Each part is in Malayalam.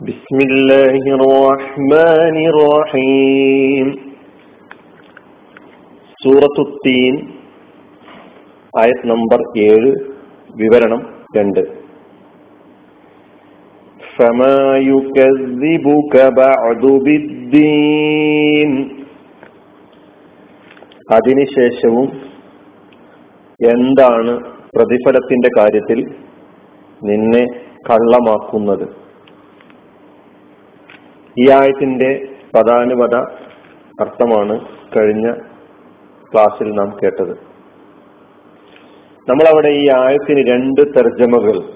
بسم الله الرحمن الرحيم സൂറത്തു തീൻ ആയത് നമ്പർ ഏഴ് വിവരണം രണ്ട് فما يكذبك بعد بالدين അതിനുശേഷവും എന്താണ് പ്രതിഫലത്തിന്റെ കാര്യത്തിൽ നിന്നെ കള്ളമാക്കുന്നത് ഈ ആയത്തിന്റെ പദാനുപത അർത്ഥമാണ് കഴിഞ്ഞ ക്ലാസ്സിൽ നാം കേട്ടത്. നമ്മളവിടെ ഈ ആയത്തിന് രണ്ട് തർജമകൾ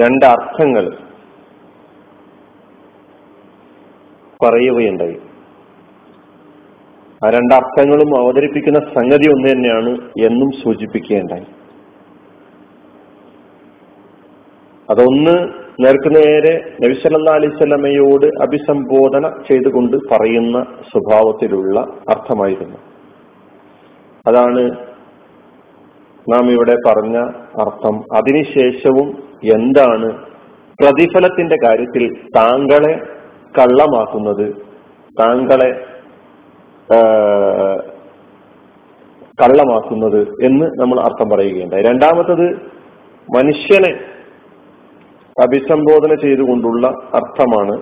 രണ്ട് അർത്ഥങ്ങൾ പറയുകയുണ്ടായി. ആ രണ്ടർത്ഥങ്ങളും അവതരിപ്പിക്കുന്ന സംഗതി ഒന്ന് തന്നെയാണ് എന്നും സൂചിപ്പിക്കുകയുണ്ടായി. അതൊന്ന് നേർക്കുനേരെ നബിസല്ലാ അലൈവല്ലമയോട് അഭിസംബോധന ചെയ്തുകൊണ്ട് പറയുന്ന സ്വഭാവത്തിലുള്ള അർത്ഥമായിരുന്നു. അതാണ് നാം ഇവിടെ പറഞ്ഞ അർത്ഥം. അതിനുശേഷവും എന്താണ് പ്രതിഫലത്തിന്റെ കാര്യത്തിൽ താങ്കളെ കള്ളമാക്കുന്നത് താങ്കളെ കള്ളമാക്കുന്നത് എന്ന് നമ്മൾ അർത്ഥം പറയുകയുണ്ടായി. രണ്ടാമത്തത് മനുഷ്യനെ അഭിസംബോധന ചെയ്തുകൊണ്ടുള്ള അർത്ഥമാണ്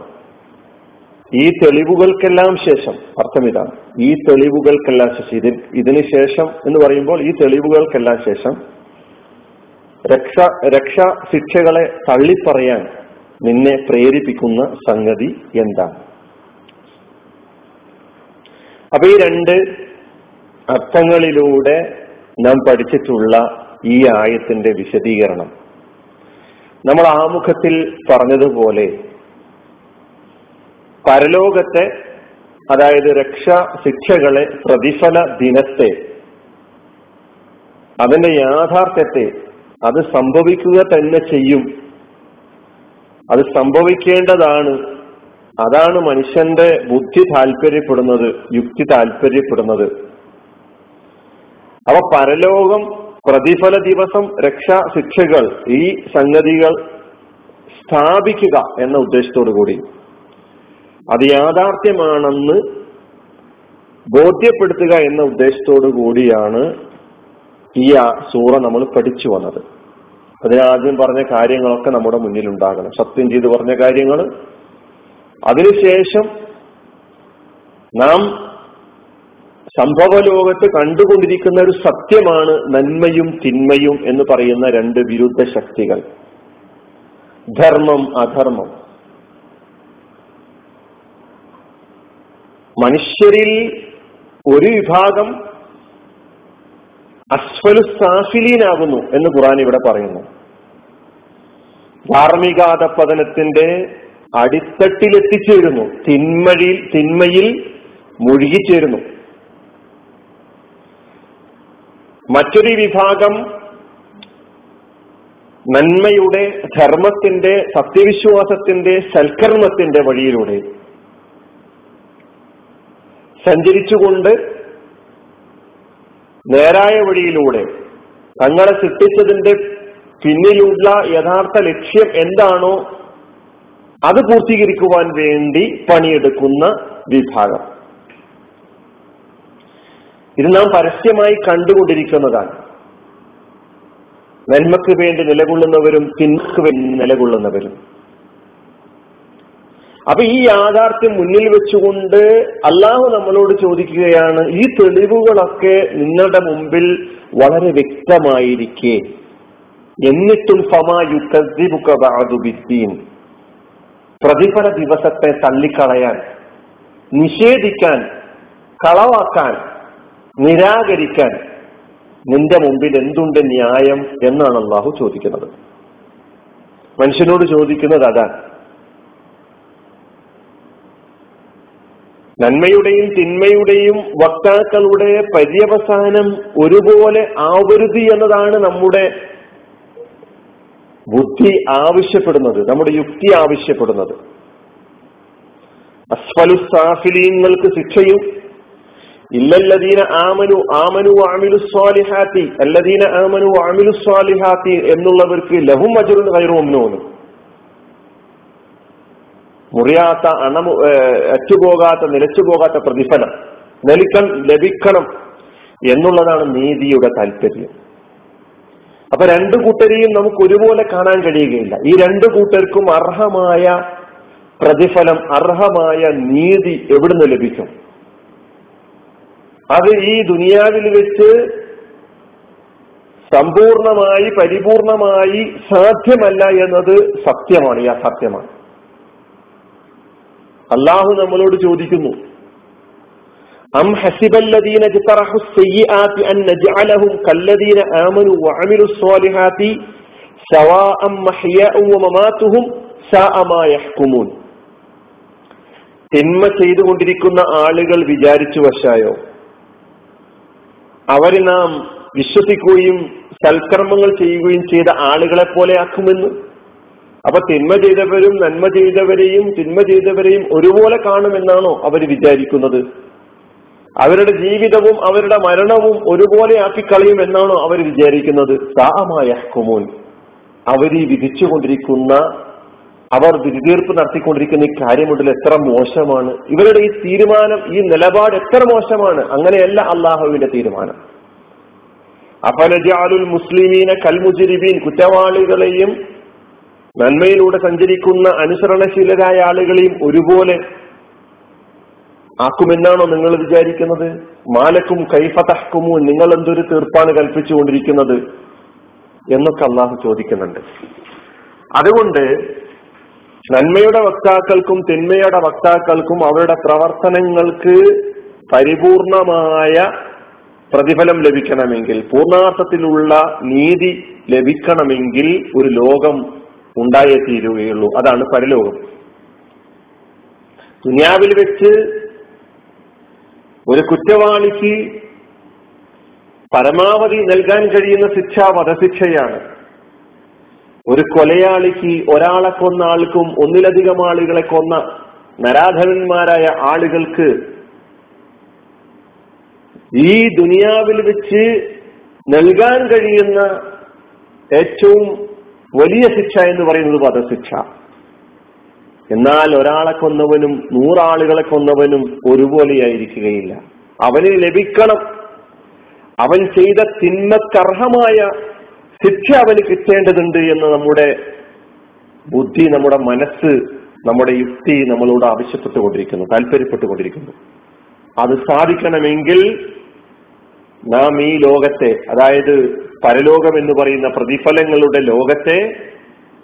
ഈ തെളിവുകൾക്കെല്ലാം ശേഷം അർത്ഥം ഇതാണ് ഈ തെളിവുകൾക്കെല്ലാം ശേഷം ഇതിന് ഇതിന് ശേഷം എന്ന് പറയുമ്പോൾ ഈ തെളിവുകൾക്കെല്ലാം ശേഷം രക്ഷ രക്ഷ ശിക്ഷകളെ തള്ളിപ്പറയാൻ നിന്നെ പ്രേരിപ്പിക്കുന്ന സംഗതി എന്താണ്? അപ്പൊ ഈ രണ്ട് അർത്ഥങ്ങളിലൂടെ നാം പഠിച്ചിട്ടുള്ള ഈ ആയത്തിന്റെ വിശദീകരണം. നമ്മൾ ആമുഖത്തിൽ പറഞ്ഞതുപോലെ പരലോകത്തെ അതായത് രക്ഷാ ശിക്ഷകളെ പ്രതിഫല ദിനത്തെ അതിന്റെ യാഥാർത്ഥ്യത്തെ അത് സംഭവിക്കുക തന്നെ ചെയ്യും. അത് സംഭവിക്കേണ്ടതാണ്. അതാണ് മനുഷ്യന്റെ ബുദ്ധി താല്പര്യപ്പെടുന്നത് യുക്തി താല്പര്യപ്പെടുന്നത്. അവ പരലോകം പ്രതിഫല ദിവസം രക്ഷാ ശിക്ഷകൾ ഈ സംഗതികൾ സ്ഥാപിക്കുക എന്ന ഉദ്ദേശത്തോടു കൂടി. അത് യാഥാർത്ഥ്യമാണെന്ന് ബോധ്യപ്പെടുത്തുക എന്ന ഉദ്ദേശത്തോടു കൂടിയാണ് ഈ സൂറ നമ്മൾ പഠിച്ചു വന്നത്. അതിനാദ്യം പറഞ്ഞ കാര്യങ്ങളൊക്കെ നമ്മുടെ മുന്നിൽ ഉണ്ടാകണം സത്യം ചെയ്ത് പറഞ്ഞ കാര്യങ്ങൾ. അതിനുശേഷം നാം സംഭവ ലോകത്ത് കണ്ടുകൊണ്ടിരിക്കുന്ന ഒരു സത്യമാണ് നന്മയും തിന്മയും എന്ന് പറയുന്ന രണ്ട് വിരുദ്ധ ശക്തികൾ. ധർമ്മം അധർമ്മം. മനുഷ്യരിൽ ഒരു വിഭാഗം അസ്ഫലു സാഫിലീനാകുന്നു എന്ന് ഖുറാൻ ഇവിടെ പറയുന്നു. ധാർമ്മികാധപതനത്തിന്റെ അടിത്തട്ടിലെത്തിച്ചേരുന്നു. തിന്മയിൽ തിന്മയിൽ മുഴുകിച്ചേരുന്നു. മറ്റൊരു വിഭാഗം നന്മയുടെ ധർമ്മത്തിന്റെ സത്യവിശ്വാസത്തിന്റെ സൽക്കർമ്മത്തിന്റെ വഴിയിലൂടെ സഞ്ചരിച്ചുകൊണ്ട് നേരായ വഴിയിലൂടെ തങ്ങളെ സൃഷ്ടിച്ചതിന്റെ പിന്നിലുള്ള യഥാർത്ഥ ലക്ഷ്യം എന്താണോ അത് പൂർത്തീകരിക്കുവാൻ വേണ്ടി പണിയെടുക്കുന്ന വിഭാഗം. ഇത് നാം പരസ്യമായി കണ്ടുകൊണ്ടിരിക്കുന്നതാണ്. നന്മക്ക് വേണ്ടി നിലകൊള്ളുന്നവരും തിന്മക്ക് വേണ്ടി നിലകൊള്ളുന്നവരും. അപ്പൊ ഈ യാഥാർത്ഥ്യം മുന്നിൽ വെച്ചുകൊണ്ട് അള്ളാഹു നമ്മളോട് ചോദിക്കുകയാണ് ഈ തെളിവുകളൊക്കെ നിങ്ങളുടെ മുമ്പിൽ വളരെ വ്യക്തമായിരിക്കെ. എന്നിട്ടും ഫമാ യുദ്ധിബുക്കീൻ പ്രതിഫല ദിവസത്തെ തള്ളിക്കളയാൻ നിഷേധിക്കാൻ കളവാക്കാൻ നിരാകരിക്കാൻ നിന്റെ മുമ്പിൽ എന്തുണ്ട് ന്യായം എന്നാണ് അള്ളാഹു ചോദിക്കുന്നത്. മനുഷ്യനോട് ചോദിക്കുന്നത് അതാണ്. നന്മയുടെയും തിന്മയുടെയും വക്താക്കളുടെ പര്യവസാനം ഒരുപോലെ ആവരുതി എന്നതാണ് നമ്മുടെ ബുദ്ധി ആവശ്യപ്പെടുന്നത് നമ്മുടെ യുക്തി ആവശ്യപ്പെടുന്നത്. അസ്ഫലു സാഫിലീങ്ങൾക്ക് ശിക്ഷയും ആമനു ആമനു ആമിലു സ്വാലിഹാത്തി അല്ലദീന ആമനു ആമിലു സ്വാലിഹാത്തി എന്നുള്ളവർക്ക് ലഹും അജുറുൻ കയറുമെന്നോന്ന് മുറിയാത്ത അണമു അറ്റുപോകാത്ത നിലച്ചുപോകാത്ത പ്രതിഫലം നൽകൻ ലഭിക്കണം എന്നുള്ളതാണ് നീതിയുടെ താല്പര്യം. അപ്പൊ രണ്ടു കൂട്ടരെയും നമുക്ക് ഒരുപോലെ കാണാൻ കഴിയുകയില്ല. ഈ രണ്ടു കൂട്ടർക്കും അർഹമായ പ്രതിഫലം അർഹമായ നീതി എവിടുന്ന് ലഭിക്കും? അത് ഈ ദുനിയാവിൽ വെച്ച് സമ്പൂർണമായി പരിപൂർണമായി സാധ്യമല്ല എന്നത് സത്യമാണ്. യാഥാർത്ഥ്യമാണ് അള്ളാഹു നമ്മളോട് ചോദിക്കുന്നു അം ഹസിബല്ലദീന ജിതറഹു സയ്യിആതി അൻ നജ്അലഹും കല്ലദീന ആമനു വഅമിലു സ്വാലിഹാതി സവാഅം മഹ്യാഉ വമമാതുഹും സാഅ മാ യഹ്കുമൂൻ. തിന്മ ചെയ്തുകൊണ്ടിരിക്കുന്ന ആളുകൾ വിചാരിച്ചു വശായോ? അവരെ നാം വിശ്വസിക്കുകയും സൽക്കർമ്മങ്ങൾ ചെയ്യുകയും ചെയ്ത ആളുകളെ പോലെ ആക്കുമെന്ന്. അപ്പൊ തിന്മ ചെയ്തവരും നന്മ ചെയ്തവരെയും തിന്മ ചെയ്തവരെയും ഒരുപോലെ കാണുമെന്നാണോ അവർ വിചാരിക്കുന്നത്? അവരുടെ ജീവിതവും അവരുടെ മരണവും ഒരുപോലെ ആക്കിക്കളയും എന്നാണോ അവർ വിചാരിക്കുന്നത്? സാമായ കുമോൻ അവർ വിധിച്ചുകൊണ്ടിരിക്കുന്ന അവർ വിധിതീർപ്പ് നടത്തിക്കൊണ്ടിരിക്കുന്ന ഈ കാര്യമുണ്ടല്ലോ എത്ര മോശമാണ്. ഇവരുടെ ഈ തീരുമാനം ഈ നിലപാട് എത്ര മോശമാണ്. അങ്ങനെയല്ല അള്ളാഹുവിന്റെ തീരുമാനം. അഫനജാലുൽ മുസ്ലിമീന കൽമുജിരിബീൻ കുറ്റവാളികളെയും നന്മയിലൂടെ സഞ്ചരിക്കുന്ന അനുസരണശീലരായ ആളുകളെയും ഒരുപോലെ ആക്കുമെന്നാണോ നിങ്ങൾ വിചാരിക്കുന്നത്? മാലക്കും കൈഫതഹ്ക്കുമു നിങ്ങൾ എന്തൊരു തീർപ്പാണ് കൽപ്പിച്ചുകൊണ്ടിരിക്കുന്നത് എന്നൊക്കെ അള്ളാഹു ചോദിക്കുന്നുണ്ട്. അതുകൊണ്ട് നന്മയുടെ വക്താക്കൾക്കും തിന്മയുടെ വക്താക്കൾക്കും അവരുടെ പ്രവർത്തനങ്ങൾക്ക് പരിപൂർണമായ പ്രതിഫലം ലഭിക്കണമെങ്കിൽ പൂർണാർത്ഥത്തിലുള്ള നീതി ലഭിക്കണമെങ്കിൽ ഒരു ലോകം ഉണ്ടായേ തീരുകയുള്ളൂ. അതാണ് പരലോകം. ദുനിയാവിൽ വെച്ച് ഒരു കുറ്റവാളിക്ക് പരമാവധി നൽകാൻ കഴിയുന്ന ശിക്ഷ വധശിക്ഷയാണ്. ഒരു കൊലയാളിക്ക് ഒരാളെ കൊന്ന ആൾക്കും ഒന്നിലധികം ആളുകളെ കൊന്ന നരാധവന്മാരായ ആളുകൾക്ക് ഈ ദുനിയാവിൽ വെച്ച് നൽകാൻ കഴിയുന്ന ഏറ്റവും വലിയ ശിക്ഷ എന്ന് പറയുന്നത് വധശിക്ഷ. എന്നാൽ ഒരാളെ കൊന്നവനും നൂറാളുകളെ കൊന്നവനും ഒരുപോലെയായിരിക്കുകയില്ല. അവന് ലഭിക്കണം. അവൻ ചെയ്ത തിന്മക്കർഹമായ ശിക്ഷ അവന് കിട്ടേണ്ടതുണ്ട് എന്ന് നമ്മുടെ ബുദ്ധി നമ്മുടെ മനസ്സ് നമ്മുടെ യുക്തി നമ്മളോട് ആവശ്യപ്പെട്ടുകൊണ്ടിരിക്കുന്നു താല്പര്യപ്പെട്ടുകൊണ്ടിരിക്കുന്നു. അത് സാധിക്കണമെങ്കിൽ നാം ഈ ലോകത്തെ അതായത് പരലോകം എന്ന് പറയുന്ന പ്രതിഫലങ്ങളുടെ ലോകത്തെ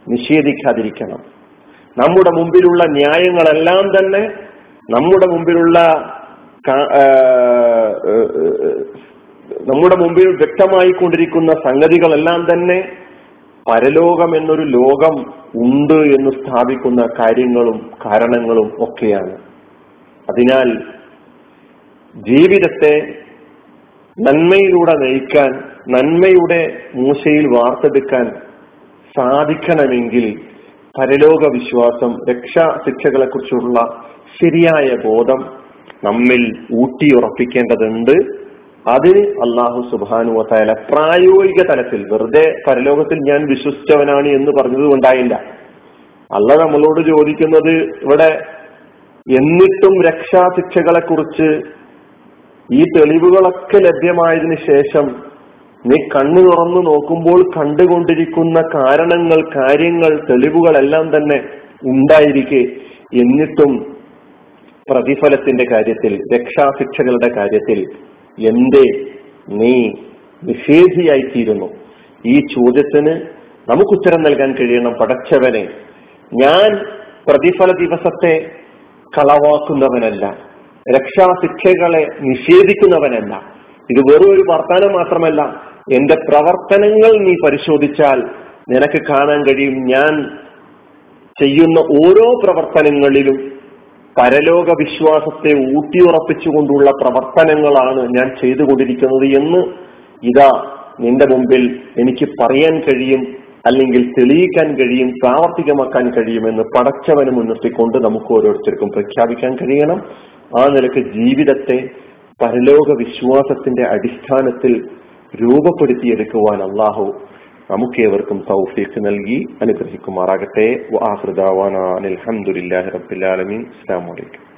നിഷേധിക്കാതിരിക്കണം. നമ്മുടെ മുമ്പിലുള്ള ന്യായങ്ങളെല്ലാം തന്നെ നമ്മുടെ മുമ്പിലുള്ള നമ്മുടെ മുമ്പിൽ വ്യക്തമായി കൊണ്ടിരിക്കുന്ന സംഗതികളെല്ലാം തന്നെ പരലോകം എന്നൊരു ലോകം ഉണ്ട് എന്ന് സ്ഥാപിക്കുന്ന കാര്യങ്ങളും കാരണങ്ങളും ഒക്കെയാണ്. അതിനാൽ ജീവിതത്തെ നന്മയിലൂടെ നയിക്കാൻ നന്മയുടെ മൂശയിൽ വാർത്തെടുക്കാൻ സാധിക്കണമെങ്കിൽ പരലോക വിശ്വാസം രക്ഷാ ശിക്ഷകളെ കുറിച്ചുള്ള ശരിയായ ബോധം നമ്മിൽ ഊട്ടിയുറപ്പിക്കേണ്ടതുണ്ട്. അതിന് അള്ളാഹു സുബാനുവത്തായ പ്രായോഗിക തലത്തിൽ വെറുതെ പരലോകത്തിൽ ഞാൻ വിശ്വസിച്ചവനാണ് എന്ന് പറഞ്ഞത് കൊണ്ടായില്ല. അല്ല നമ്മളോട് ചോദിക്കുന്നത് ഇവിടെ എന്നിട്ടും രക്ഷാശിക്ഷകളെ കുറിച്ച് ഈ തെളിവുകളൊക്കെ ലഭ്യമായതിന് ശേഷം നീ കണ്ണു തുറന്നു നോക്കുമ്പോൾ കണ്ടുകൊണ്ടിരിക്കുന്ന കാരണങ്ങൾ കാര്യങ്ങൾ തെളിവുകളെല്ലാം തന്നെ ഉണ്ടായിരിക്കെ. എന്നിട്ടും പ്രതിഫലത്തിന്റെ കാര്യത്തിൽ രക്ഷാശിക്ഷകളുടെ കാര്യത്തിൽ എന്തേ നീ നിഷേധിയായിത്തീരുന്നു? ഈ ചോദ്യത്തിന് നമുക്ക് ഉത്തരം നൽകാൻ കഴിയണം പടച്ചവനെ. ഞാൻ പ്രതിഫല ദിവസത്തെ കളവാക്കുന്നവനല്ല രക്ഷാശിക്ഷകളെ നിഷേധിക്കുന്നവനല്ല. ഇത് വെറും ഒരു വർത്തമാനം മാത്രമല്ല. എന്റെ പ്രവർത്തനങ്ങൾ നീ പരിശോധിച്ചാൽ നിനക്ക് കാണാൻ കഴിയും. ഞാൻ ചെയ്യുന്ന ഓരോ പ്രവർത്തനങ്ങളിലും പരലോക വിശ്വാസത്തെ ഊട്ടിയുറപ്പിച്ചുകൊണ്ടുള്ള പ്രവർത്തനങ്ങളാണ് ഞാൻ ചെയ്തുകൊണ്ടിരിക്കുന്നത് എന്ന് ഇതാ നിന്റെ മുമ്പിൽ എനിക്ക് പറയാൻ കഴിയും അല്ലെങ്കിൽ തെളിയിക്കാൻ കഴിയും പ്രാവർത്തികമാക്കാൻ കഴിയുമെന്ന് പടച്ചവന് മുൻനിർത്തിക്കൊണ്ട് നമുക്ക് ഓരോരുത്തർക്കും പ്രഖ്യാപിക്കാൻ കഴിയണം. ആ നിലയ്ക്ക് ജീവിതത്തെ പരലോക വിശ്വാസത്തിന്റെ അടിസ്ഥാനത്തിൽ രൂപപ്പെടുത്തിയെടുക്കുവാൻ അള്ളാഹു നമുക്കേവർക്കും തൗഫീഖ് നൽകി അനുഗ്രഹിക്കുമാറാകട്ടെ. അലഹമുല്ലാ റബ്ബിൽ ആലമീൻ. അസ്സാം വലൈക്കും